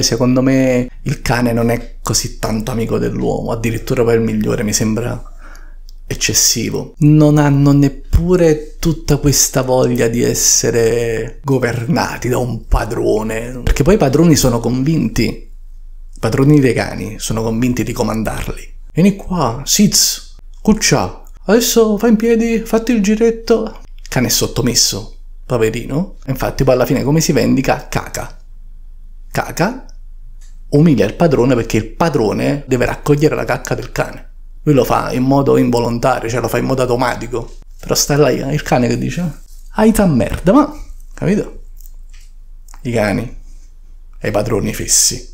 Secondo me il cane non è così tanto amico dell'uomo, addirittura per il migliore mi sembra eccessivo. Non hanno neppure tutta questa voglia di essere governati da un padrone, perché poi i padroni sono convinti, i padroni dei cani sono convinti di comandarli. Vieni qua, Siz, cuccia, adesso fai in piedi, fatti il giretto. Il cane è sottomesso, poverino. Infatti poi alla fine come si vendica? Caca. Caca umilia il padrone perché il padrone deve raccogliere la cacca del cane. Lui lo fa in modo involontario, cioè lo fa in modo automatico. Però sta là il cane che dice, hai ta merda, ma... Capito? I cani e i padroni fissi.